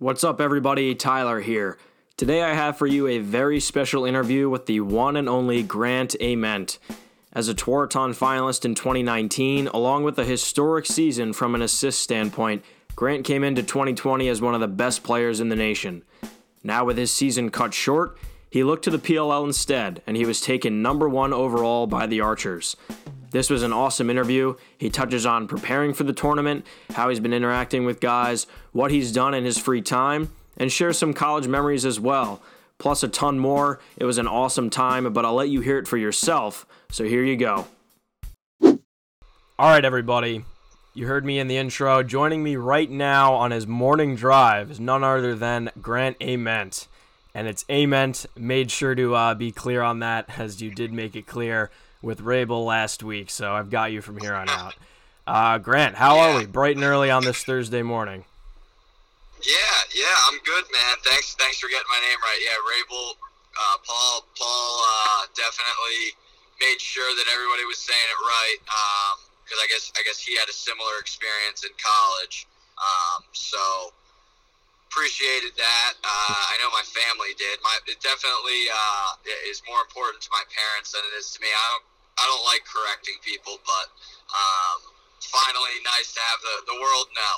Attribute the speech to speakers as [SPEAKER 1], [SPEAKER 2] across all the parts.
[SPEAKER 1] What's up, everybody? Tyler here. Today I have for you a very special interview with the one and only Grant Ament. As a Tewaaraton finalist in 2019, along with a historic season from an assist standpoint, Grant came into 2020 as one of the best players in the nation. Now, with his season cut short, he looked to the PLL instead, and he was taken number one overall by the Archers. This was an awesome interview. He touches on preparing for the tournament, how he's been interacting with guys, what he's done in his free time, and shares some college memories as well, plus a ton more. It was an awesome time, but I'll let you hear it for yourself. So here you go. All right, everybody. You heard me in the intro. Joining me right now on his morning drive is none other than Grant Ament. And it's Ament. Made sure to uh, be clear on that, as you did make it clear with Rabil last week. So I've got you from here on out. Uh, Grant, how
[SPEAKER 2] Yeah.
[SPEAKER 1] are we? Bright and early on this Thursday morning.
[SPEAKER 2] Yeah, yeah, I'm good, man. Thanks, thanks for getting my name right. Yeah, Rabil, uh, Paul, Paul uh, definitely made sure that everybody was saying it right. Because I guess, I guess he had a similar experience in college. Um, so appreciated that. Uh, I know my family did. My it definitely uh, is more important to my parents than it is to me. I don't, I don't like correcting people, but um, finally, nice to have the the world know.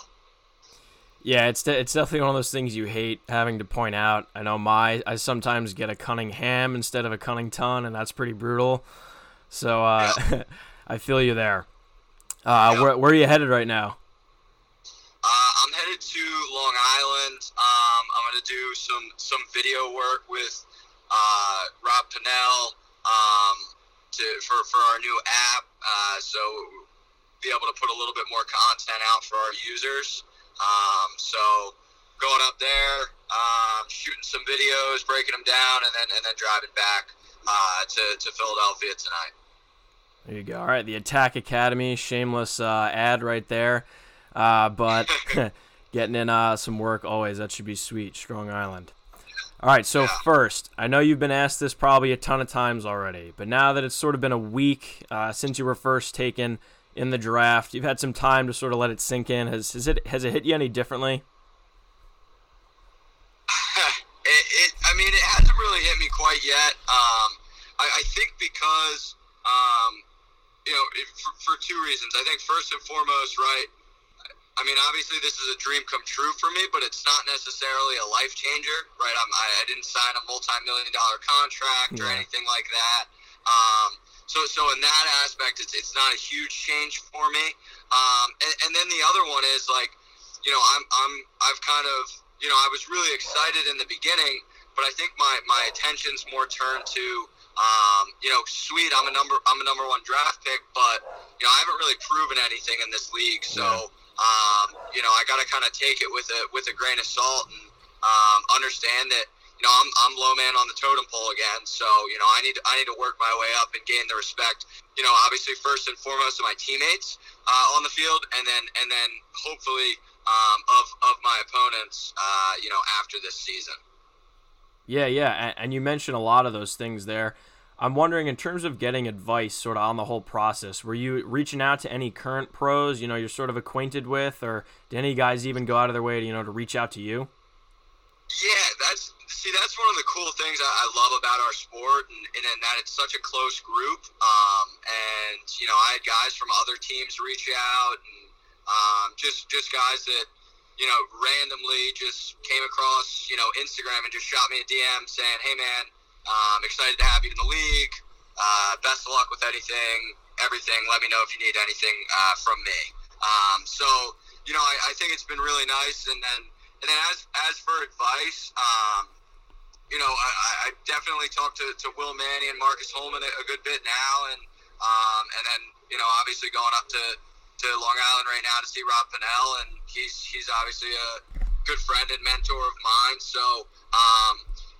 [SPEAKER 1] Yeah, it's de- it's definitely one of those things you hate having to point out. I know my I sometimes get a Cunningham instead of a Cunnington, and that's pretty brutal. So uh, I feel you there. Uh,
[SPEAKER 2] Yeah.
[SPEAKER 1] where, where are you headed right now?
[SPEAKER 2] Headed to Long Island. Um, I'm gonna do some some video work with uh, Rob Pannell um, to for for our new app. Uh, so be able to put a little bit more content out for our users. Um, so going up there, um, shooting some videos, breaking them down, and then and then driving back uh, to to Philadelphia tonight.
[SPEAKER 1] There you go. All right, the Attack Academy, shameless uh, ad right there. Uh, but getting in uh, some work always that should be sweet. Strong Island. All right, so first, I know you've been asked this probably a ton of times already, but now that it's sort of been a week uh, since you were first taken in the draft, you've had some time to sort of let it sink in. Has, has it has it hit you any differently?
[SPEAKER 2] it, it, I mean, it hasn't really hit me quite yet. Um, I, I think because, um, you know, it, for, for two reasons. I think first and foremost, right. I mean, obviously, this is a dream come true for me, but it's not necessarily a life changer, right? I'm, I, I didn't sign a multi-million dollar contract or anything like that. Um, so, so in that aspect, it's, it's not a huge change for me. Um, and, and then the other one is like, you know, I'm, I'm, I've kind of, you know, I was really excited in the beginning, but I think my, my attention's more turned to, um, you know, sweet, I'm a number, I'm a number one draft pick, but you know, I haven't really proven anything in this league, so. Um, you know, I got to kind of take it with a with a grain of salt and um, understand that you know I'm, I'm low man on the totem pole again. So you know I need I need to work my way up and gain the respect. You know, obviously first and foremost of my teammates uh, on the field, and then and then hopefully um, of of my opponents. Uh, you know, after this season.
[SPEAKER 1] Yeah, yeah, and, and you mentioned a lot of those things there. I'm wondering, in terms of getting advice, sort of on the whole process, were you reaching out to any current pros, you know, you're sort of acquainted with, or did any guys even go out of their way to, you know, to reach out to you?
[SPEAKER 2] Yeah, that's see, that's one of the cool things I, love about our sport, and, and, and that it's such a close group. Um, and you know, I had guys from other teams reach out, and um, just just guys that you know randomly just came across you know Instagram and just shot me a DM saying, "Hey man, um, excited to have you in the league. Uh, best of luck with anything, everything. Let me know if you need anything uh, from me." Um, so you know, I, I think it's been really nice, and then. And then as as for advice, um, you know, I, I- definitely talked to, to Will Manny and Marcus Holman a, a good bit now, and um, and then you know, obviously going up to, to Long Island right now to see Rob Pannell, and he's he's obviously a good friend and mentor of mine. So um,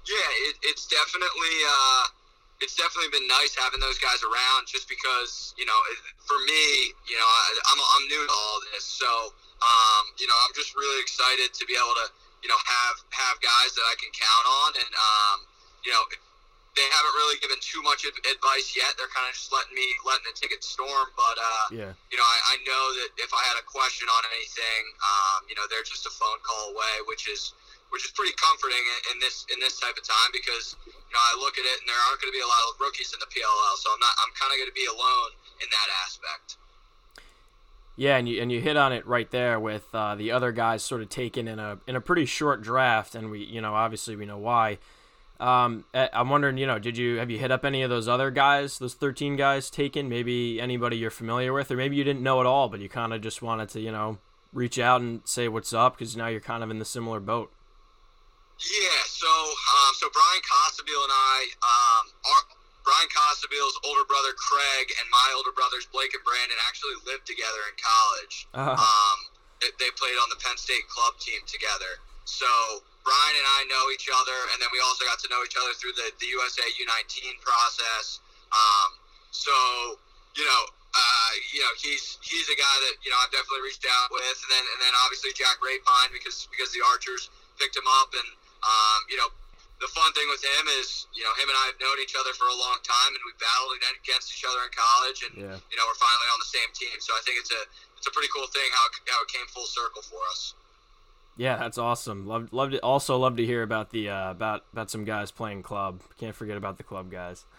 [SPEAKER 2] yeah, it, it's definitely uh, it's definitely been nice having those guys around, just because you know, for me, you know, I, I'm I'm new to all this, so um, you know, I'm just really excited to be able to you know have have guys that I can count on, and um, you know. They haven't really given too much advice yet. They're kind of just letting me letting the ticket storm. But uh,
[SPEAKER 1] Yeah.
[SPEAKER 2] you know, I, I know that if I had a question on anything, um, you know, they're just a phone call away, which is which is pretty comforting in, this in this type of time because you know I look at it and there aren't going to be a lot of rookies in the PLL, so I'm not I'm kind of going to be alone in that aspect.
[SPEAKER 1] Yeah, and you and you hit on it right there with uh, the other guys sort of taken in a in a pretty short draft, and we you know obviously we know why. Um, eh, I'm wondering, you know, did you have you hit up any of those other guys, those 13 guys taken? Maybe anybody you're familiar with, or maybe you didn't know at all, but you kind of just wanted to, you know, reach out and say what's up because now you're kind of in the similar boat.
[SPEAKER 2] Yeah, so um, so Bryan Costabile and I, um, our, Bryan Costabile's older brother Craig and my older brothers Blake and Brandon actually lived together in college. Uh-huh. Um, they, they played on the Penn State club team together. So Brian and I know each other, and then we also got to know each other through the, the USA U19 process. Um, so, you know, uh, you know, he's he's a guy that you know I've definitely reached out with, and then and then obviously Jack Rapine because because the Archers picked him up, and um, you know, the fun thing with him is you know him and I have known each other for a long time, and we battled against each other in college, and yeah. you know we're finally on the same team. So I think it's a it's a pretty cool thing how how it came full circle for us.
[SPEAKER 1] Yeah, that's awesome. Love, love to also love to hear about the uh, about about some guys playing club. Can't forget about the club guys.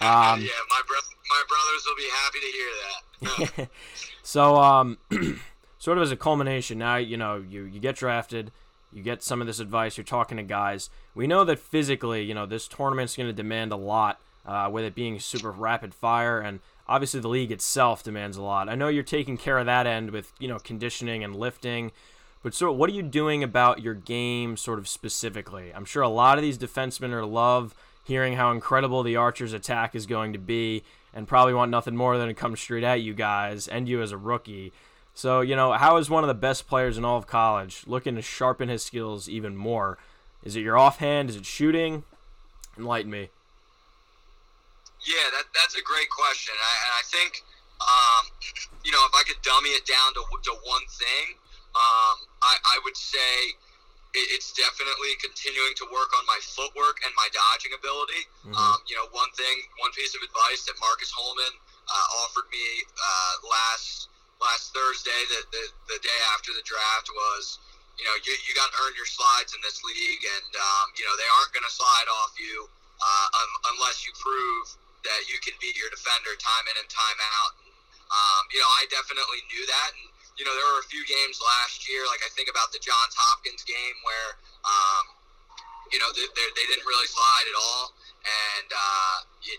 [SPEAKER 2] Um, yeah, my bro- my brothers will be happy to hear that.
[SPEAKER 1] so, um, sort of as a culmination, now you know you you get drafted, you get some of this advice, you're talking to guys. We know that physically, you know, this tournament's going to demand a lot, uh, with it being super rapid fire, and obviously the league itself demands a lot. I know you're taking care of that end with you know conditioning and lifting. But so, what are you doing about your game, sort of specifically? I'm sure a lot of these defensemen are love hearing how incredible the Archers' attack is going to be, and probably want nothing more than to come straight at you guys and you as a rookie. So, you know, how is one of the best players in all of college looking to sharpen his skills even more? Is it your offhand? Is it shooting? Enlighten me.
[SPEAKER 2] Yeah, that, that's a great question. I, and I think, um, you know, if I could dummy it down to, to one thing, um, I, I would say it's definitely continuing to work on my footwork and my dodging ability. Mm-hmm. Um, you know, one thing, one piece of advice that Marcus Holman uh, offered me uh, last last Thursday, the, the, the day after the draft, was, you know, you, you got to earn your slides in this league, and um, you know they aren't going to slide off you uh, um, unless you prove that you can beat your defender time in and time out. And, um, you know, I definitely knew that, and you know, there were a few games last year, like I think about the Johns Hopkins game where, um, you know, they, they, didn't really slide at all. And uh, it,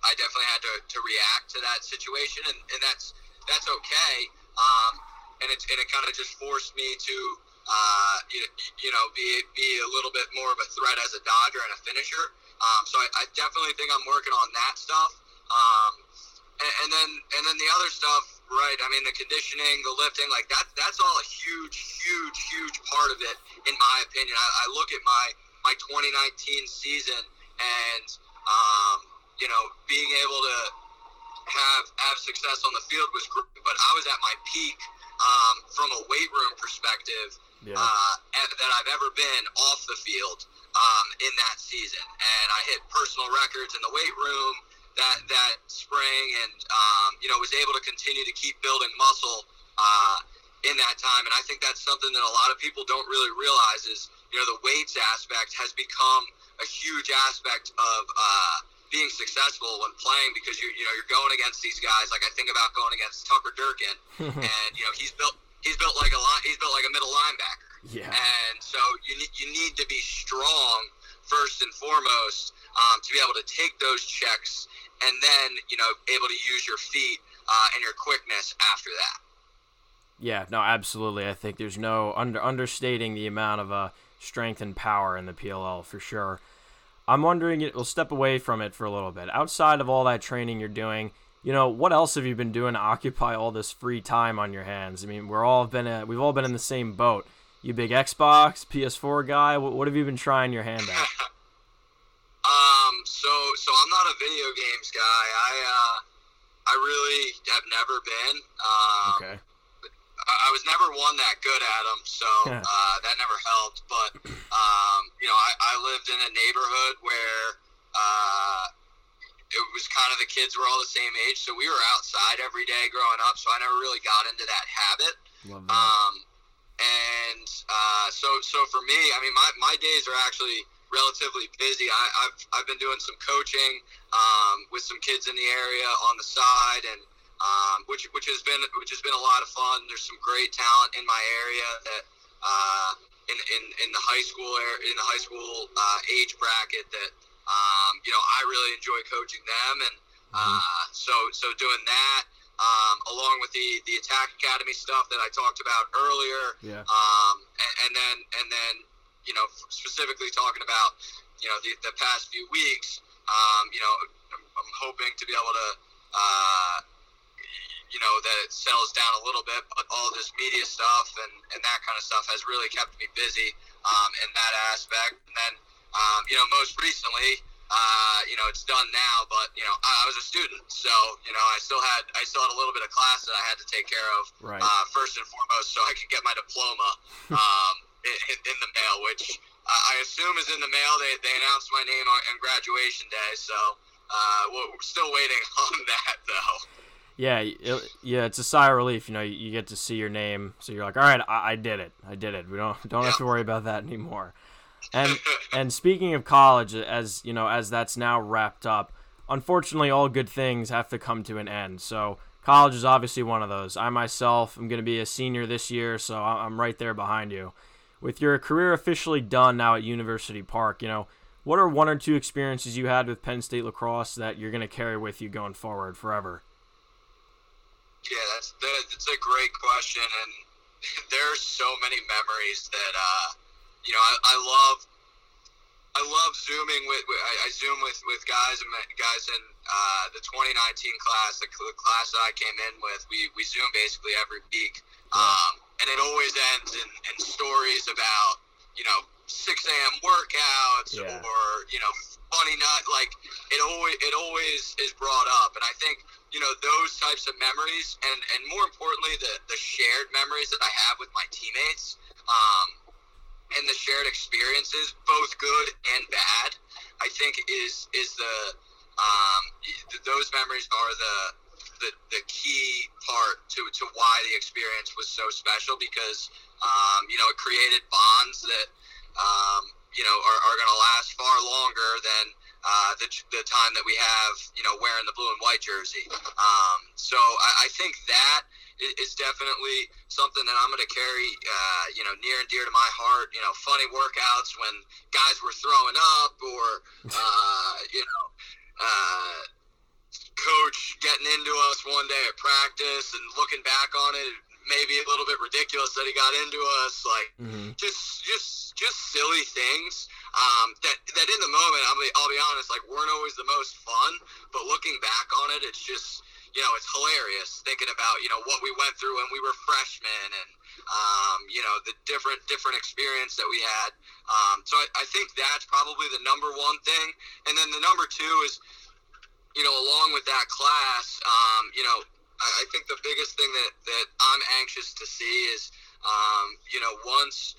[SPEAKER 2] I definitely had to, to react to that situation, and, and that's that's okay. Um, and it, and it kind of just forced me to, uh, you, you know, be, be a little bit more of a threat as a dodger and a finisher. Um, so I, I definitely think I'm working on that stuff. Um, and, and then and then the other stuff Right. I mean, the conditioning, the lifting, like that, that's all a huge, huge, huge part of it, in my opinion. I, I look at my, my 2019 season and, um, you know, being able to have, have success on the field was great, but I was at my peak, um, from a weight room perspective, yeah. uh, that I've ever been off the field, um, in that season. And I hit personal records in the weight room that that spring, and um, you know was able to continue to keep building muscle uh, in that time. And I think that's something that a lot of people don't really realize is you know the weights aspect has become a huge aspect of uh, being successful when playing because you you know you're going against these guys. Like I think about going against Tucker Durkin, and you know he's built he's built like a he's built like a middle linebacker.
[SPEAKER 1] Yeah.
[SPEAKER 2] And so you need you need to be strong first and foremost um, to be able to take those checks and then you know able to use your feet uh, and your quickness after that.
[SPEAKER 1] Yeah, no, absolutely. I think there's no under understating the amount of uh, strength and power in the PLL for sure. I'm wondering, we'll step away from it for a little bit. Outside of all that training you're doing, you know, what else have you been doing to occupy all this free time on your hands? I mean, we're all been a, we've all been in the same boat. You big Xbox, PS4 guy. What, what have you been trying your hand at?
[SPEAKER 2] Um, so so I'm not a video games guy. I uh, I really have never been. Um, okay. I, was never one that good at them, so uh, that never helped. But um, you know, I, I lived in a neighborhood where uh, it was kind of the kids were all the same age, so we were outside every day growing up. So I never really got into that habit.
[SPEAKER 1] Love that. Um,
[SPEAKER 2] and uh, so so for me, I mean, my, my days are actually relatively busy. I, have I've been doing some coaching um, with some kids in the area on the side, and um, which which has been which has been a lot of fun. There's some great talent in my area that uh, in, in in the high school in the high school uh, age bracket that um, you know I really enjoy coaching them, and mm-hmm. uh, so so doing that. Um, along with the, the attack academy stuff that I talked about earlier,
[SPEAKER 1] yeah.
[SPEAKER 2] um, and, and then and then you know specifically talking about you know the, the past few weeks, um, you know I'm, I'm hoping to be able to uh, you know, that it settles down a little bit, but all this media stuff and, and that kind of stuff has really kept me busy um, in that aspect. And then, um, you know, most recently, uh, you know, it's done now, but you know, I, I was a student, so you know, I still had I still had a little bit of class that I had to take care of
[SPEAKER 1] right.
[SPEAKER 2] uh, first and foremost, so I could get my diploma um, in, in, the mail, which I assume is in the mail. They, they announced my name on, on graduation day, so uh, we're still waiting on that though.
[SPEAKER 1] Yeah, it, yeah, it's a sigh of relief. You know, you, you, get to see your name, so you're like, all right, I, I did it, I did it. We don't don't have to worry about that anymore. And and speaking of college, as you know, as that's now wrapped up, unfortunately, all good things have to come to an end. So college is obviously one of those. I myself am going to be a senior this year, so I'm right there behind you. With your career officially done now at University Park, you know, what are one or two experiences you had with Penn State lacrosse that you're going to carry with you going forward forever?
[SPEAKER 2] Yeah, that's that's a great question, and there's so many memories that uh, you know I, I love. I love zooming with. I, I zoom with with guys and guys in uh, the 2019 class, the, class that I came in with. We we zoom basically every week, um, and it always ends in, in stories about you know 6 a.m. workouts
[SPEAKER 1] yeah.
[SPEAKER 2] or you know funny not like it always it always is brought up, and I think you know those types of memories and and more importantly the the shared memories that i have with my teammates um, and the shared experiences both good and bad i think is is the um, those memories are the the, the key part to, to why the experience was so special because um, you know it created bonds that um, you know are, are going to last far longer than uh, the, the time that we have, you know, wearing the blue and white jersey. Um, so I, I think that is definitely something that I'm going to carry, uh, you know, near and dear to my heart. You know, funny workouts when guys were throwing up, or uh, you know, uh, coach getting into us one day at practice and looking back on it, maybe a little bit ridiculous that he got into us. Like
[SPEAKER 1] mm-hmm.
[SPEAKER 2] just, just, just silly things um, that that in the moment, I'll be, I'll be honest, like weren't always the most fun. But looking back on it, it's just you know it's hilarious thinking about you know what we went through when we were freshmen and um, you know the different different experience that we had. Um, so I, I think that's probably the number one thing, and then the number two is you know along with that class, um, you know I, think the biggest thing that that I'm anxious to see is um, you know once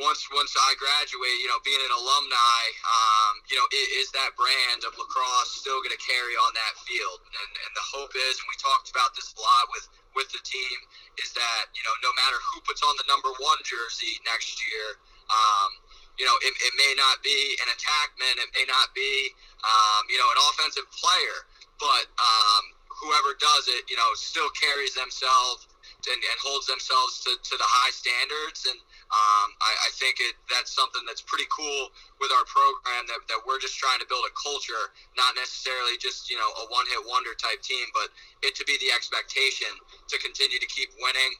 [SPEAKER 2] once once I graduate, you know, being an alumni, um, you know, is, is that brand of lacrosse still going to carry on that field? And and the hope is, and we talked about this a lot with with the team, is that you know, no matter who puts on the number one jersey next year, um, you know, it, it may not be an attackman, it may not be, um, you know, an offensive player, but um, whoever does it, you know, still carries themselves and, and holds themselves to, to the high standards and um, I, I, think it that's something that's pretty cool with our program that, that we're just trying to build a culture, not necessarily just you know a one hit wonder type team, but it to be the expectation to continue to keep winning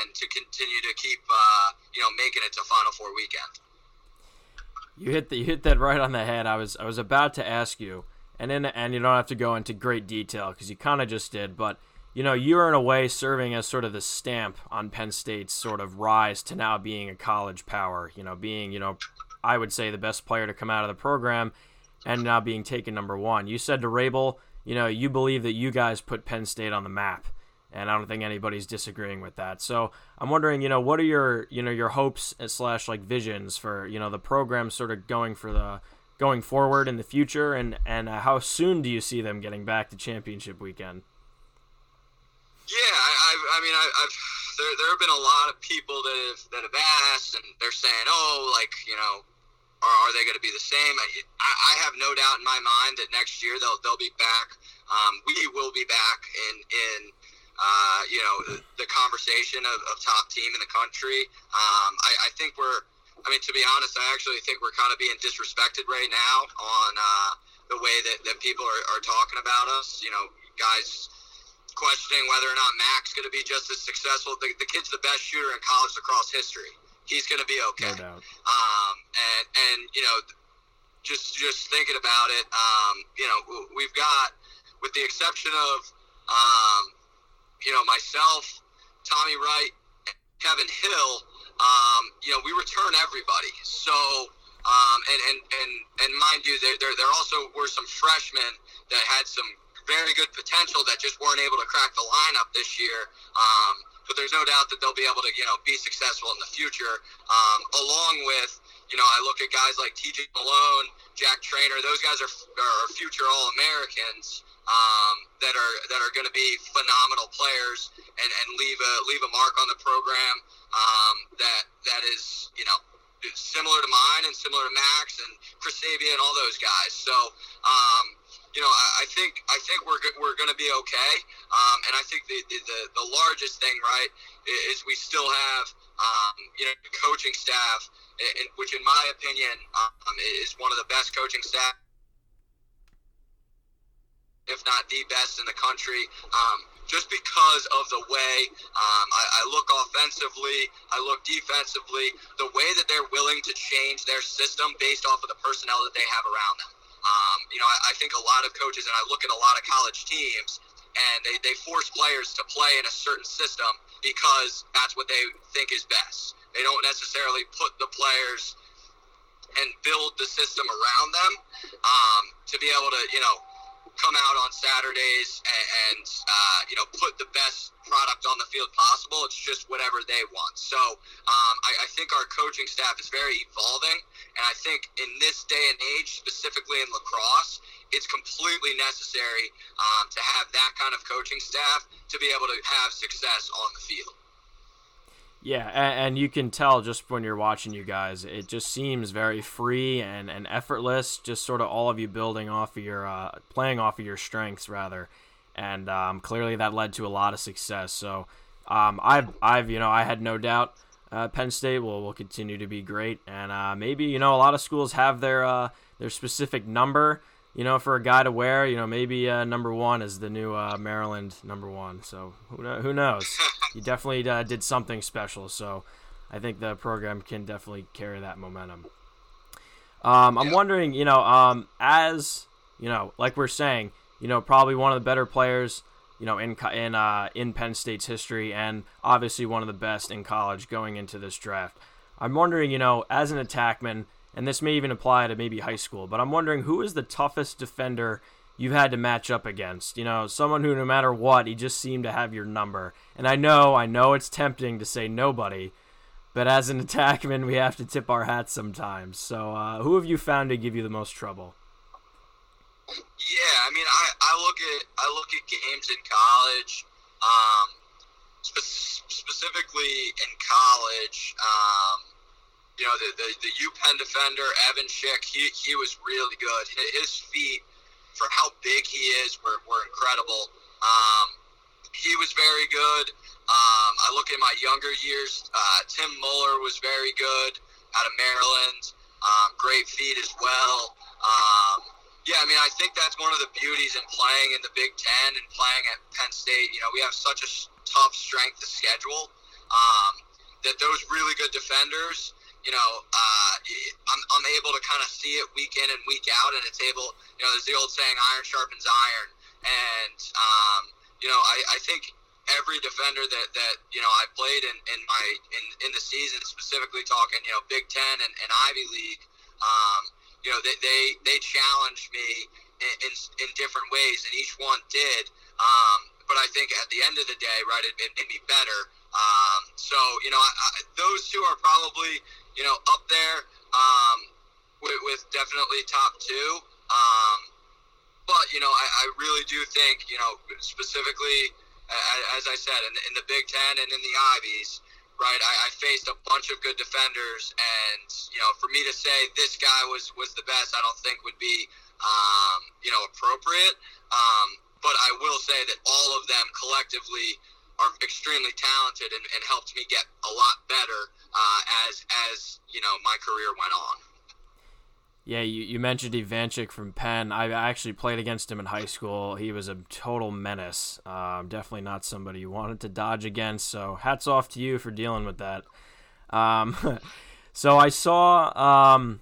[SPEAKER 2] and to continue to keep uh, you know making it to Final Four weekend.
[SPEAKER 1] You hit the, you hit that right on the head. I was I was about to ask you, and then and you don't have to go into great detail because you kind of just did, but you know, you're in a way serving as sort of the stamp on Penn State's sort of rise to now being a college power, you know, being, you know, I would say the best player to come out of the program and now being taken number one. You said to Rabil, you know, you believe that you guys put Penn State on the map. And I don't think anybody's disagreeing with that. So I'm wondering, you know, what are your, you know, your hopes uh, slash like visions for, you know, the program sort of going for the going forward in the future, and and uh, how soon do you see them getting back to championship weekend?
[SPEAKER 2] Yeah, I, I, I mean, I, I've there there have been a lot of people that have that have asked, and they're saying, oh, like you know, are, are they going to be the same? I, I have no doubt in my mind that next year they'll they'll be back. Um, we will be back in in uh, you know the, the conversation of, of, top team in the country. Um, I, I, think we're. I mean, to be honest, I actually think we're kind of being disrespected right now on uh, the way that, that people are, are talking about us. You know, guys questioning whether or not Mac's going to be just as successful. The, the kid's the best shooter in college lacrosse history. He's going to be okay.
[SPEAKER 1] No doubt.
[SPEAKER 2] Um, and and you know, just just thinking about it, um, you know, we've got, with the exception of, um, you know, myself, Tommy Wright, Kevin Hill, um, you know, we return everybody. So, um, and, and, and, and mind you, there, there, there also were some freshmen that had some very good potential that just weren't able to crack the lineup this year. Um, but there's no doubt that they'll be able to, you know, be successful in the future. Um, along with, you know, I look at guys like T.J. Malone, Jack Traynor. Those guys are, are future All Americans um, that are that are going to be phenomenal players and, and leave a leave a mark on the program um, that that is, you know, similar to mine and similar to Mac's and Chris Sabia and all those guys. So. Um, you know, I, I think I think we're we're going to be okay. Um, and I think the, the the largest thing, right, is we still have um, you know coaching staff, which in my opinion um, is one of the best coaching staff if not the best in the country. Um, just because of the way um, I, I, look offensively, I look defensively, the way that they're willing to change their system based off of the personnel that they have around them. Um, you know, I, I think a lot of coaches, and I look at a lot of college teams, and they, they force players to play in a certain system because that's what they think is best. They don't necessarily put the players and build the system around them um, to be able to, you know, come out on Saturdays and, and uh, you know put the best product on the field possible. It's just whatever they want. So um, I, I, think our coaching staff is very evolving, and I think in this day and age, specifically in lacrosse, it's completely necessary um, to have that kind of coaching staff to be able to have success on the field.
[SPEAKER 1] Yeah, and, and, you can tell just when you're watching you guys, it just seems very free and, and effortless. Just sort of all of you building off of your, uh, playing off of your strengths rather, and um, clearly that led to a lot of success. So um, I've, I've, you know, I had no doubt uh, Penn State will will continue to be great, and uh, maybe you know a lot of schools have their uh, their specific number you know, for a guy to wear, you know, maybe uh, number one is the new uh, Maryland number one. So who, who knows? you definitely uh, did something special. So I think the program can definitely carry that momentum. Um, I'm wondering, you know, um, as you know, like we're saying, you know, probably one of the better players, you know, in in uh, in Penn State's history, and obviously one of the best in college going into this draft. I'm wondering, you know, as an attackman and this may even apply to maybe high school, but I'm wondering who is the toughest defender you've had to match up against? You know, someone who no matter what, he just seemed to have your number. And I know, I know it's tempting to say nobody, but as an attackman, we have to tip our hats sometimes. So, uh, who have you found to give you the most trouble?
[SPEAKER 2] Yeah, I mean, I, I look at I look at games in college, um, spe- specifically in college. Um, you know, the, the, the UPenn defender, Evanchick, he, he was really good. His feet, for how big he is, were, were incredible. Um, he was very good. Um, I look at my younger years. Uh, Tim Muller was very good out of Maryland. Um, great feet as well. Um, yeah, I mean, I think that's one of the beauties in playing in the Big Ten and playing at Penn State. You know, we have such a tough strength of schedule um, that those really good defenders you know, uh, I'm, I'm able to kind of see it week in and week out, and it's able, you know, there's the old saying, iron sharpens iron. And, um, you know, I, I think every defender that, that you know, I played in, in my, in, in the season, specifically talking, you know, Big Ten and, and Ivy League, um, you know, they, they, they challenged me in, in, in different ways, and each one did. Um, but I think at the end of the day, right, it, it made me better. Um, so, you know, I, I, those two are probably, you know, up there um, with, with, definitely top two. Um, but you know, I, I, really do think you know specifically as I said, in, in the Big Ten and in the Ivies, right? I, I, faced a bunch of good defenders, and you know, for me to say this guy was was the best, I don't think would be um, you know appropriate. Um, but I will say that all of them collectively are extremely talented and, and helped me get a lot better uh, as as you know my career went on.
[SPEAKER 1] Yeah, you, you mentioned Evanchick from Penn. I actually played against him in high school. He was a total menace. Um, definitely not somebody you wanted to dodge against. So hats off to you for dealing with that. Um, so I saw, um,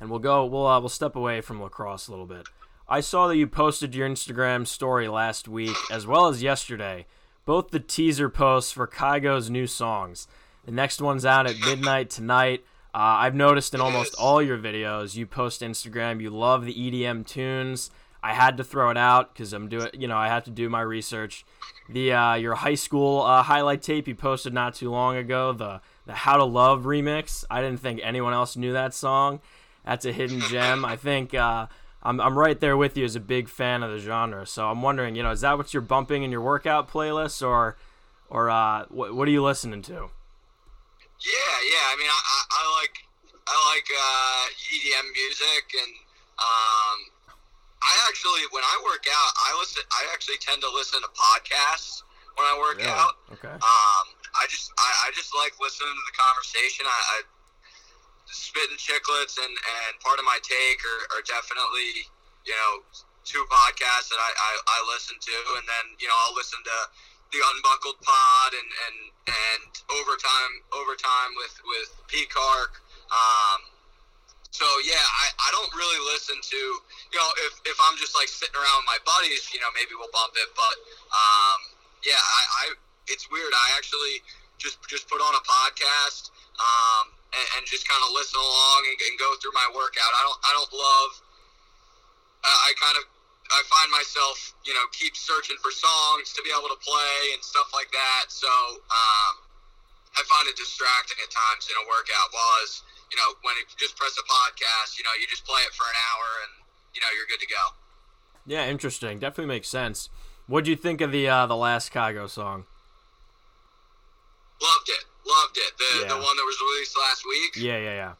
[SPEAKER 1] and we'll go. We'll uh, we'll step away from lacrosse a little bit. I saw that you posted your Instagram story last week as well as yesterday. Both the teaser posts for Kygo's new songs. The next one's out at midnight tonight. Uh, I've noticed in almost all your videos, you post Instagram. You love the EDM tunes. I had to throw it out because I'm doing, you know, I had to do my research. The uh, your high school uh, highlight tape you posted not too long ago, the the How to Love remix. I didn't think anyone else knew that song. That's a hidden gem. I think uh, I'm I'm right there with you as a big fan of the genre. So I'm wondering, you know, is that what you're bumping in your workout playlist, or or uh, what what are you listening to?
[SPEAKER 2] Yeah, yeah. I mean, I, I, I like I like uh, EDM music, and um, I actually when I work out, I listen. I actually tend to listen to podcasts when I work
[SPEAKER 1] yeah.
[SPEAKER 2] out.
[SPEAKER 1] Okay.
[SPEAKER 2] Um, I just I, I just like listening to the conversation. I, I spitting Chiclets and and Pardon My Take are, are definitely you know two podcasts that I, I, I listen to, and then you know I'll listen to the Unbuckled Pod and and and overtime overtime with with Peacock. Um, so yeah, I, I don't really listen to you know if, if I'm just like sitting around with my buddies, you know maybe we'll bump it, but um, yeah, I, I it's weird. I actually just just put on a podcast um, and, and just kind of listen along and, and go through my workout. I don't I don't love. Uh, I kind of I find myself, you know, keep searching for songs to be able to play and stuff like that. So um, I find it distracting at times in a workout. While as you know, when you just press a podcast, you know, you just play it for an hour and you know you're good to go.
[SPEAKER 1] Yeah, interesting. Definitely makes sense. What do you think of the uh, the last Kygo song?
[SPEAKER 2] Loved it. Loved it. The yeah. the one that was released last week.
[SPEAKER 1] Yeah, yeah, yeah.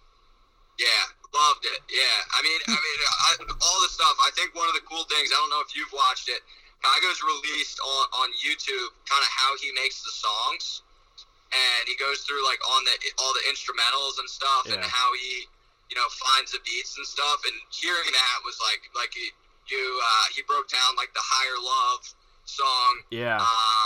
[SPEAKER 2] Yeah, Loved it. Yeah. I mean, I mean, I, all the stuff. I think one of the cool things. I don't know if you've watched it. Kygo's released on on YouTube kind of how he makes the songs, and he goes through like on the all the instrumentals and stuff, yeah. and how he, you know, finds the beats and stuff. And hearing that was like like he, you uh, he broke down like the higher love song.
[SPEAKER 1] Yeah.
[SPEAKER 2] Um,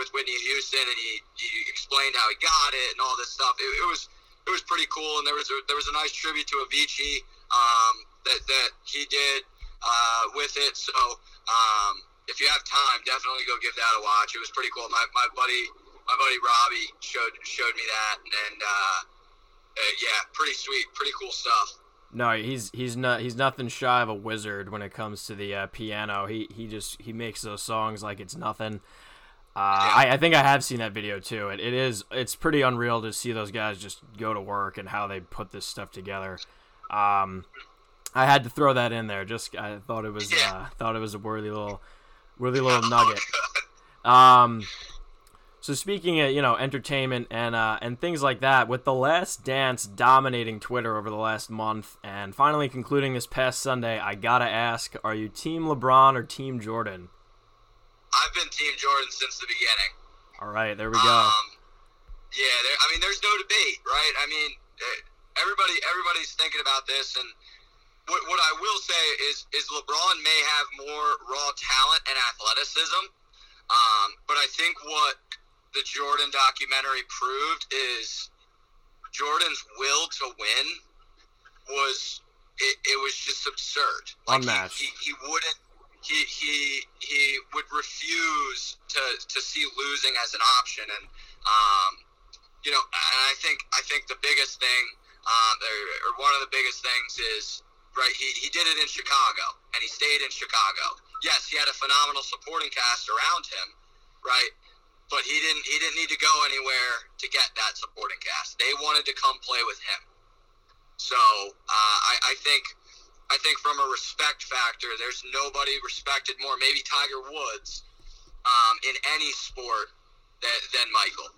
[SPEAKER 2] with Whitney Houston, and he, he explained how he got it and all this stuff. It, it was it was pretty cool, and there was a, there was a nice tribute to Avicii um, that that he did uh, with it. So um, if you have time, definitely go give that a watch. It was pretty cool. My, my buddy my buddy Robbie showed showed me that, and uh, uh, yeah, pretty sweet, pretty cool stuff.
[SPEAKER 1] No, he's he's not he's nothing shy of a wizard when it comes to the uh, piano. He he just he makes those songs like it's nothing. Uh, I, I, think I have seen that video too. It, it is it's pretty unreal to see those guys just go to work and how they put this stuff together. Um, I had to throw that in there. Just I thought it was uh, thought it was a worthy little worthy little nugget. Um, so speaking of you know entertainment and uh, and things like that, with the Last Dance dominating Twitter over the last month and finally concluding this past Sunday, I gotta ask: Are you Team LeBron or Team Jordan?
[SPEAKER 2] I've been Team Jordan since the beginning.
[SPEAKER 1] All right, there we go. Um,
[SPEAKER 2] yeah, there, I mean, there's no debate, right? I mean, eh, everybody, everybody's thinking about this, and what, what I will say is, is LeBron may have more raw talent and athleticism, um, but I think what the Jordan documentary proved is Jordan's will to win was it, it was just absurd.
[SPEAKER 1] Like Unmatched.
[SPEAKER 2] He, he, he wouldn't he he he would refuse to to see losing as an option, and um, you know, and I think I think the biggest thing, or, or one of the biggest things is right. He he did it in Chicago, and he stayed in Chicago. Yes, he had a phenomenal supporting cast around him, right? But he didn't he didn't need to go anywhere to get that supporting cast. They wanted to come play with him. So uh, I, I think I think from a respect factor, there's nobody respected more. Maybe Tiger Woods, um, in any sport that, than Michael.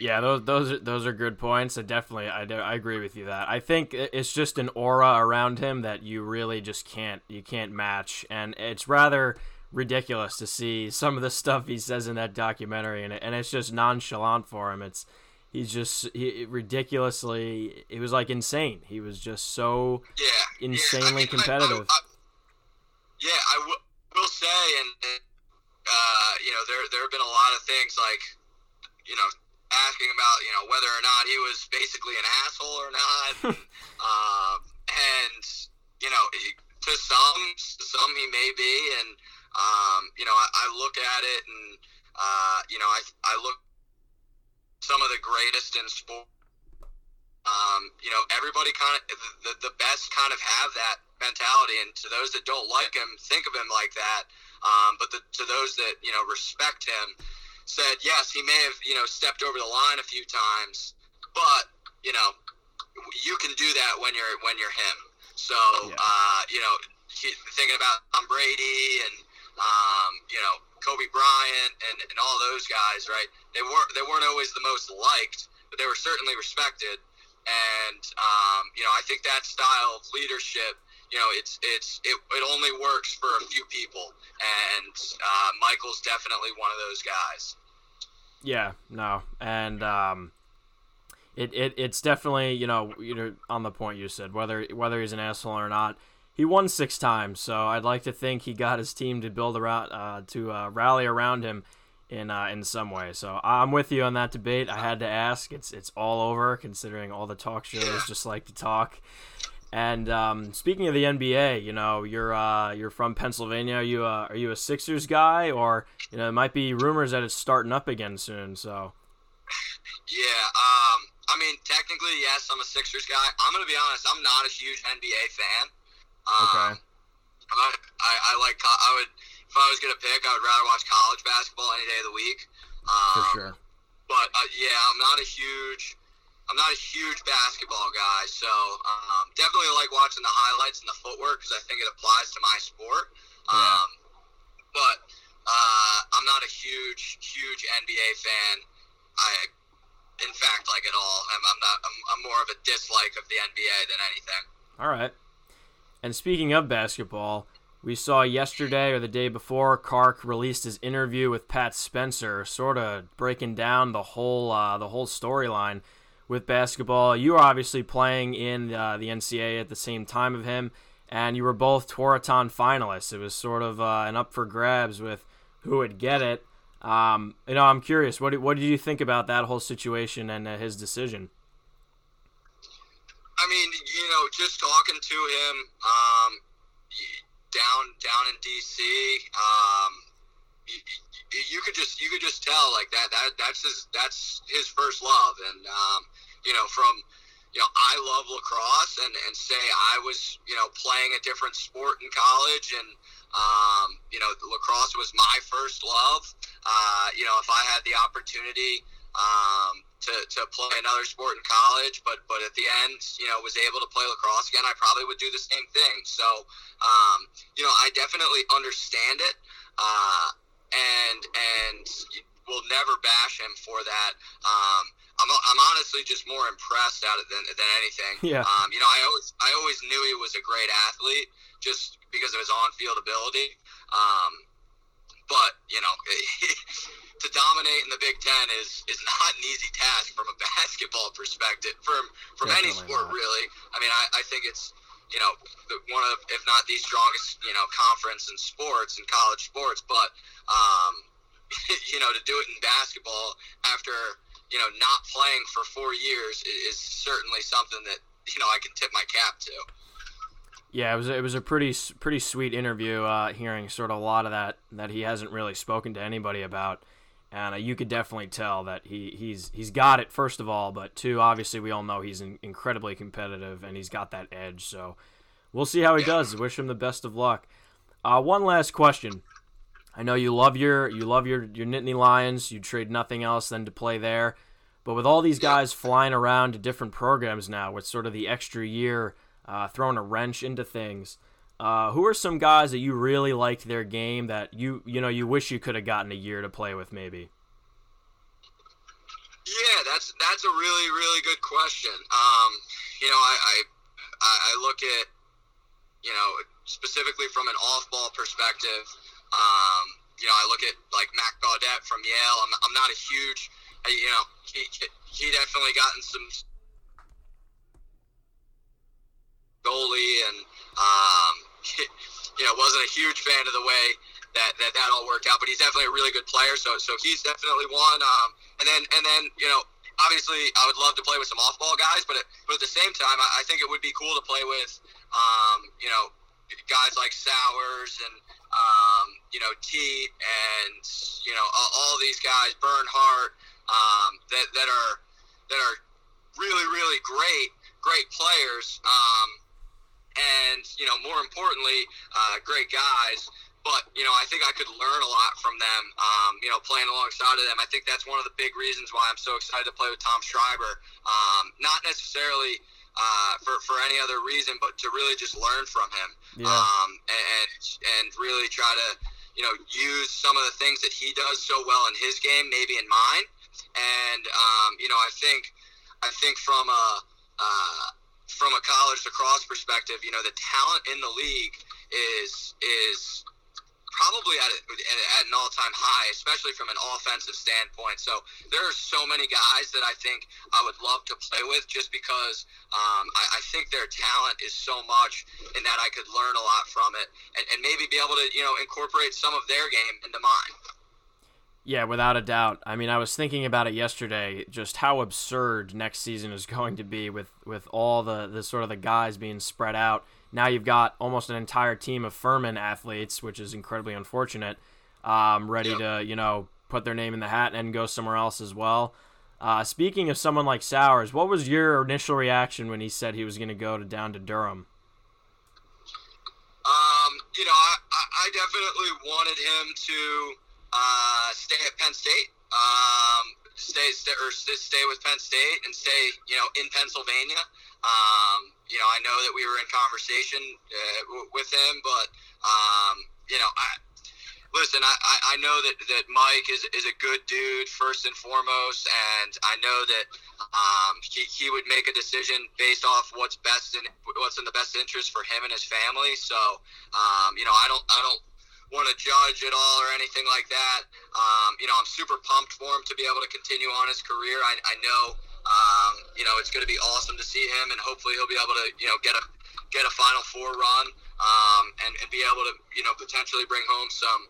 [SPEAKER 1] Yeah, those those are, those are good points. I definitely I, I agree with you that. I think it's just an aura around him that you really just can't you can't match, and it's rather ridiculous to see some of the stuff he says in that documentary, and and it's just nonchalant for him. It's he's just he, ridiculously. It was like insane. He was just so
[SPEAKER 2] yeah,
[SPEAKER 1] insanely
[SPEAKER 2] yeah. I mean,
[SPEAKER 1] competitive.
[SPEAKER 2] I, I, yeah, I w- will say, and, and uh, you know, there there have been a lot of things like, you know, asking about you know whether or not he was basically an asshole or not, um, and you know, to some, some he may be, and um, you know, I, I look at it, and uh, you know, I I look some of the greatest in sport. Um, you know, everybody kind of the, the best kind of have that mentality, and to those that don't like him, think of him like that. Um, but the, to those that you know respect him, said yes, he may have you know stepped over the line a few times, but you know you can do that when you're when you're him. So yeah. uh, you know, he, thinking about Tom Brady and um, you know Kobe Bryant and, and all those guys, right? They weren't they weren't always the most liked, but they were certainly respected. And um, you know, I think that style of leadership, you know, it's it's it, it only works for a few people, and uh, Michael's definitely one of those guys.
[SPEAKER 1] Yeah, no, and um, it, it it's definitely you know you know on the point you said whether whether he's an asshole or not. He won six times, so I'd like to think he got his team to build around uh, to uh, rally around him in uh, in some way. So I'm with you on that debate. I had to ask. It's it's all over considering all the talk shows just like to talk. And um, speaking of the NBA, you know you're uh, you're from Pennsylvania. Are you uh, are you a Sixers guy, or you know it might be rumors that it's starting up again soon? So.
[SPEAKER 2] Yeah. Um. I mean, technically, yes, I'm a Sixers guy. I'm gonna be honest. I'm not a huge NBA fan. Um,
[SPEAKER 1] okay.
[SPEAKER 2] I, I like I would if I was gonna pick, I would rather watch college basketball any day of the week. Um,
[SPEAKER 1] For sure.
[SPEAKER 2] But uh, yeah, I'm not a huge, I'm not a huge basketball guy. So um, definitely like watching the highlights and the footwork because I think it applies to my sport.
[SPEAKER 1] Yeah.
[SPEAKER 2] Um, but uh, I'm not a huge, huge NBA fan. I, in fact, like at all. I'm, I'm not. I'm, I'm more of a dislike of the NBA than anything.
[SPEAKER 1] All right. And speaking of basketball, we saw yesterday or the day before, Kark released his interview with Pat Spencer, sort of breaking down the whole uh, the whole storyline with basketball. You were obviously playing in uh, the NCAA at the same time of him, and you were both Tewaaraton finalists. It was sort of uh, an up for grabs with who would get it. Um, you know, I'm curious. What what did you think about that whole situation and uh, his decision?
[SPEAKER 2] I mean, you know, just talking to him. Um, down down in DC. Um, you, you, could just you could just tell like that that that's his that's his first love, and um, you know from you know I love lacrosse, and and say I was you know playing a different sport in college, and um, you know lacrosse was my first love. Uh, you know if I had the opportunity. Um, to, to play another sport in college, but but at the end, you know, was able to play lacrosse again, I probably would do the same thing. So, um, you know, I definitely understand it, uh, and and will never bash him for that. Um, I'm, I'm honestly just more impressed at it than, than anything.
[SPEAKER 1] Yeah.
[SPEAKER 2] Um, you know, I always I always knew he was a great athlete just because of his on field ability. Um, but you know. to dominate in the Big Ten is is not an easy task from a basketball perspective, from from Definitely any sport not. really. I mean, I, I think it's you know one of if not the strongest you know conference in sports in college sports, but um, you know to do it in basketball after you know not playing for four years is, is certainly something that you know I can tip my cap to.
[SPEAKER 1] Yeah, it was it was a pretty pretty sweet interview. Uh, hearing sort of a lot of that that he hasn't really spoken to anybody about and uh, you could definitely tell that he he's he's got it first of all, but two, obviously we all know he's in, incredibly competitive and he's got that edge. So we'll see how he does. Wish him the best of luck. Uh, one last question. I know you love your you love your your Nittany Lions. You trade nothing else than to play there. But with all these guys flying around to different programs now, with sort of the extra year uh, throwing a wrench into things, Uh, who are some guys that you really liked their game that you you know you wish you could have gotten a year to play with maybe?
[SPEAKER 2] Yeah, that's that's a really really good question. Um, you know, I, I I look at you know specifically from an off ball perspective. Um, you know, I look at like Matt Gaudet from Yale. I'm, I'm not a huge, you know, he he definitely gotten some goalie and um, you know, wasn't a huge fan of the way that, that that all worked out, but he's definitely a really good player. So so he's definitely one. Um, and then and then you know, obviously, I would love to play with some off-ball guys, but but at the same time, I, I think it would be cool to play with, um, you know, guys like Sowers and um, you know Teat and you know all, all these guys, Bernhardt, um, that that are that are really really great great players. Um, and you know, more importantly, uh, great guys. But you know, I think I could learn a lot from them. Um, you know, playing alongside of them, I think that's one of the big reasons why I'm so excited to play with Tom Schreiber. Um, not necessarily uh, for for any other reason, but to really just learn from him. Yeah. Um, and and really try to you know use some of the things that he does so well in his game, maybe in mine. And um, you know, I think I think from a uh, from a college lacrosse perspective, you know, the talent in the league is is probably at, at an all-time high, especially from an offensive standpoint. So there are so many guys that I think I would love to play with, just because um, I, I, think their talent is so much, and that I could learn a lot from it, and, and maybe be able to you know incorporate some of their game into mine.
[SPEAKER 1] Yeah, without a doubt. I mean, I was thinking about it yesterday, just how absurd next season is going to be with with all the the sort of the guys being spread out. Now you've got almost an entire team of Furman athletes, which is incredibly unfortunate. Um, ready yep. to you know put their name in the hat and go somewhere else as well. Uh, speaking of someone like Sowers, what was your initial reaction when he said he was going to go to down to Durham?
[SPEAKER 2] Um, you know, I, I definitely wanted him to uh, stay at Penn State. Um, stay, stay or stay with Penn State and stay, you know, in Pennsylvania. Um, you know, I know that we were in conversation uh, with him, but um, you know, I listen. I, I know that, that Mike is, is a good dude first and foremost, and I know that um, he, he would make a decision based off what's best in what's in the best interest for him and his family. So, um, you know, I don't I don't want to judge at all or anything like that. Um, you know, I'm super pumped for him to be able to continue on his career. I, I know, um, you know, it's going to be awesome to see him, and hopefully he'll be able to, you know, get a get a Final Four run um, and, and be able to, you know, potentially bring home some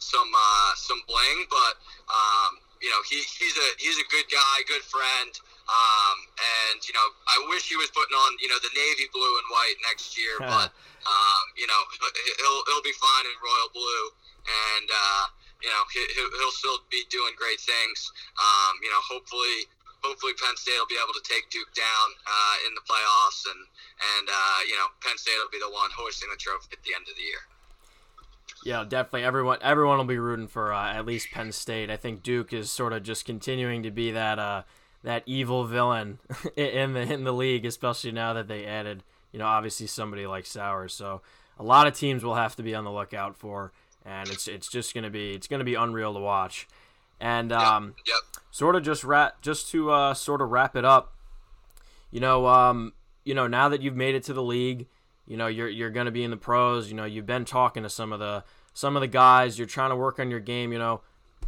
[SPEAKER 2] some uh, some bling. But um, you know, he, he's a he's a good guy, good friend. Um, and you know, I wish he was putting on you know the navy blue and white next year, but um, you know, he'll he'll be fine in royal blue, and uh, you know he, he'll still be doing great things. Um, you know, hopefully. Hopefully, Penn State will be able to take Duke down uh, in the playoffs, and and uh, you know Penn State will be the one hoisting the trophy at the end of the year.
[SPEAKER 1] Yeah, definitely. Everyone, everyone will be rooting for uh, at least Penn State. I think Duke is sort of just continuing to be that uh, that evil villain in the in the league, especially now that they added you know, obviously somebody like Sowers. So a lot of teams will have to be on the lookout for, and it's it's just gonna be it's gonna be unreal to watch. And um,
[SPEAKER 2] yep, yep.
[SPEAKER 1] sort of just wrap just to uh, sort of wrap it up. You know, um, you know, now that you've made it to the league, you know you're you're gonna be in the pros. You know, you've been talking to some of the some of the guys. You're trying to work on your game. You know,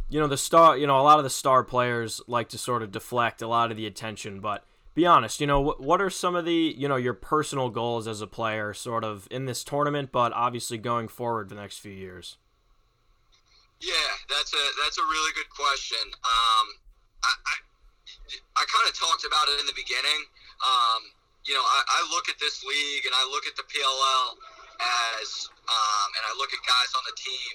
[SPEAKER 1] you know the star. You know, a lot of the star players like to sort of deflect a lot of the attention, but be honest, you know, what, what are some of the, you know, your personal goals as a player sort of in this tournament, but obviously going forward the next few years?
[SPEAKER 2] Yeah, that's a that's a really good question. Um, I, I, I kind of talked about it in the beginning. Um, you know, I, I look at this league and I look at the PLL as, um, and I look at guys on the team,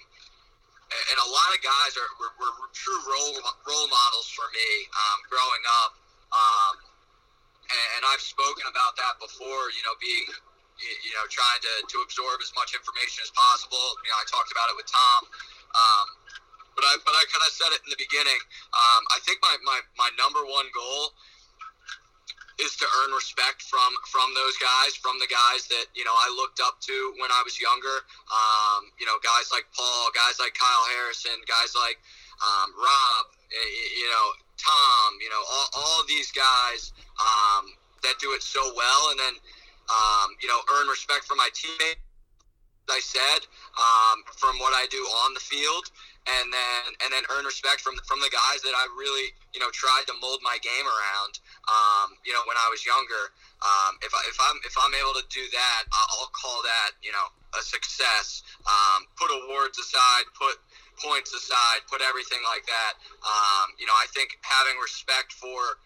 [SPEAKER 2] and a lot of guys are were, were true role role models for me um, growing up. Um, and I've spoken about that before. You know, being you know trying to, to absorb as much information as possible. You know, I talked about it with Tom. Um, but I but I kind of said it in the beginning. Um, I think my, my, my number one goal is to earn respect from from those guys, from the guys that you know I looked up to when I was younger. Um, you know, guys like Paul, guys like Kyle Harrison, guys like um, Rob, you know, Tom. You know, all, all these guys um, that do it so well, and then um, you know earn respect from my teammates. I said um, from what I do on the field, and then and then earn respect from from the guys that I really you know tried to mold my game around. Um, you know when I was younger. Um, if I, if I'm if I'm able to do that, I'll call that you know a success. Um, put awards aside, put points aside, put everything like that. Um, you know I think having respect for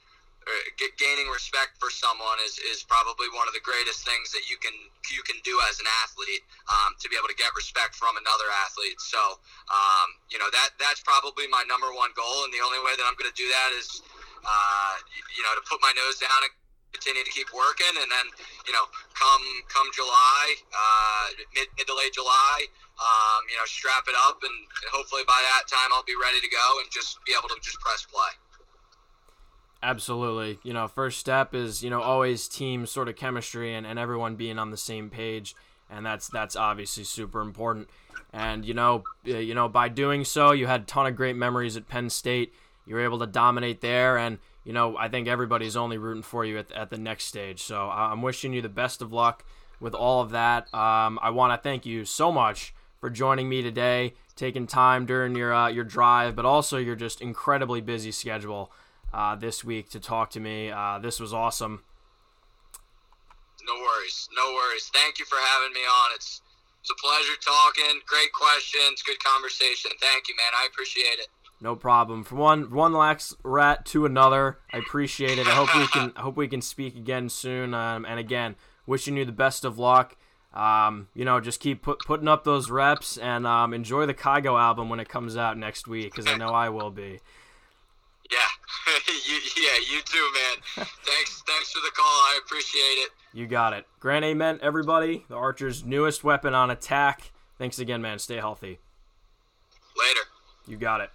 [SPEAKER 2] gaining respect for someone is, is probably one of the greatest things that you can you can do as an athlete um, to be able to get respect from another athlete. So um, you know that that's probably my number one goal, and the only way that I'm going to do that is uh, you know to put my nose down and continue to keep working, and then you know come come July, uh, mid, mid to late July. Um, you know, strap it up, and hopefully by that time I'll be ready to go and just be able to just press play.
[SPEAKER 1] Absolutely. You know, first step is, you know, always team sort of chemistry and, and everyone being on the same page. And that's that's obviously super important. And you know, you know, by doing so, you had a ton of great memories at Penn State. You were able to dominate there, and you know, I think everybody's only rooting for you at, at the next stage. So I'm wishing you the best of luck with all of that. Um, I want to thank you so much for joining me today, taking time during your uh, your drive, but also your just incredibly busy schedule uh, this week to talk to me. Uh, this was awesome.
[SPEAKER 2] No worries. No worries. Thank you for having me on. It's it's a pleasure talking. Great questions. Good conversation. Thank you, man. I appreciate it.
[SPEAKER 1] No problem. From one one lax rat to another, I appreciate it. I hope we can I hope we can speak again soon. Um, and again, wishing you the best of luck. Um, you know, just keep put, putting up those reps and um, enjoy the Kygo album when it comes out next week, because I know I will be.
[SPEAKER 2] Yeah, you, yeah, you too, man. thanks, thanks for the call. I appreciate it.
[SPEAKER 1] You got it. Grant Ament, everybody. The Archer's newest weapon on attack. Thanks again, man. Stay healthy.
[SPEAKER 2] Later.
[SPEAKER 1] You got it.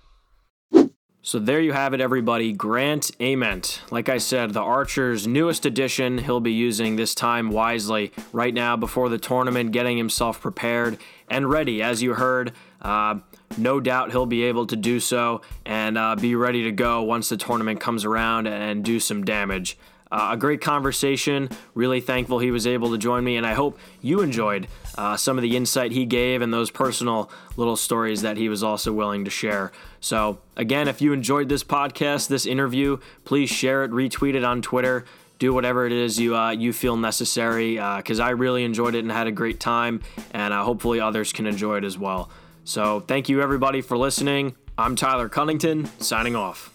[SPEAKER 1] So there you have it, everybody. Grant Ament. Like I said, the Archer's newest addition. He'll be using this time wisely right now before the tournament, getting himself prepared and ready. As you heard, uh, no doubt he'll be able to do so and uh, be ready to go once the tournament comes around and do some damage. Uh, a great conversation. Really thankful he was able to join me, and I hope you enjoyed uh, some of the insight he gave and those personal little stories that he was also willing to share. So, again, if you enjoyed this podcast, this interview, please share it, retweet it on Twitter. Do whatever it is you uh, you feel necessary, because uh, I really enjoyed it and had a great time, and uh, hopefully others can enjoy it as well. So, thank you everybody for listening. I'm Tyler Cunnington, signing off.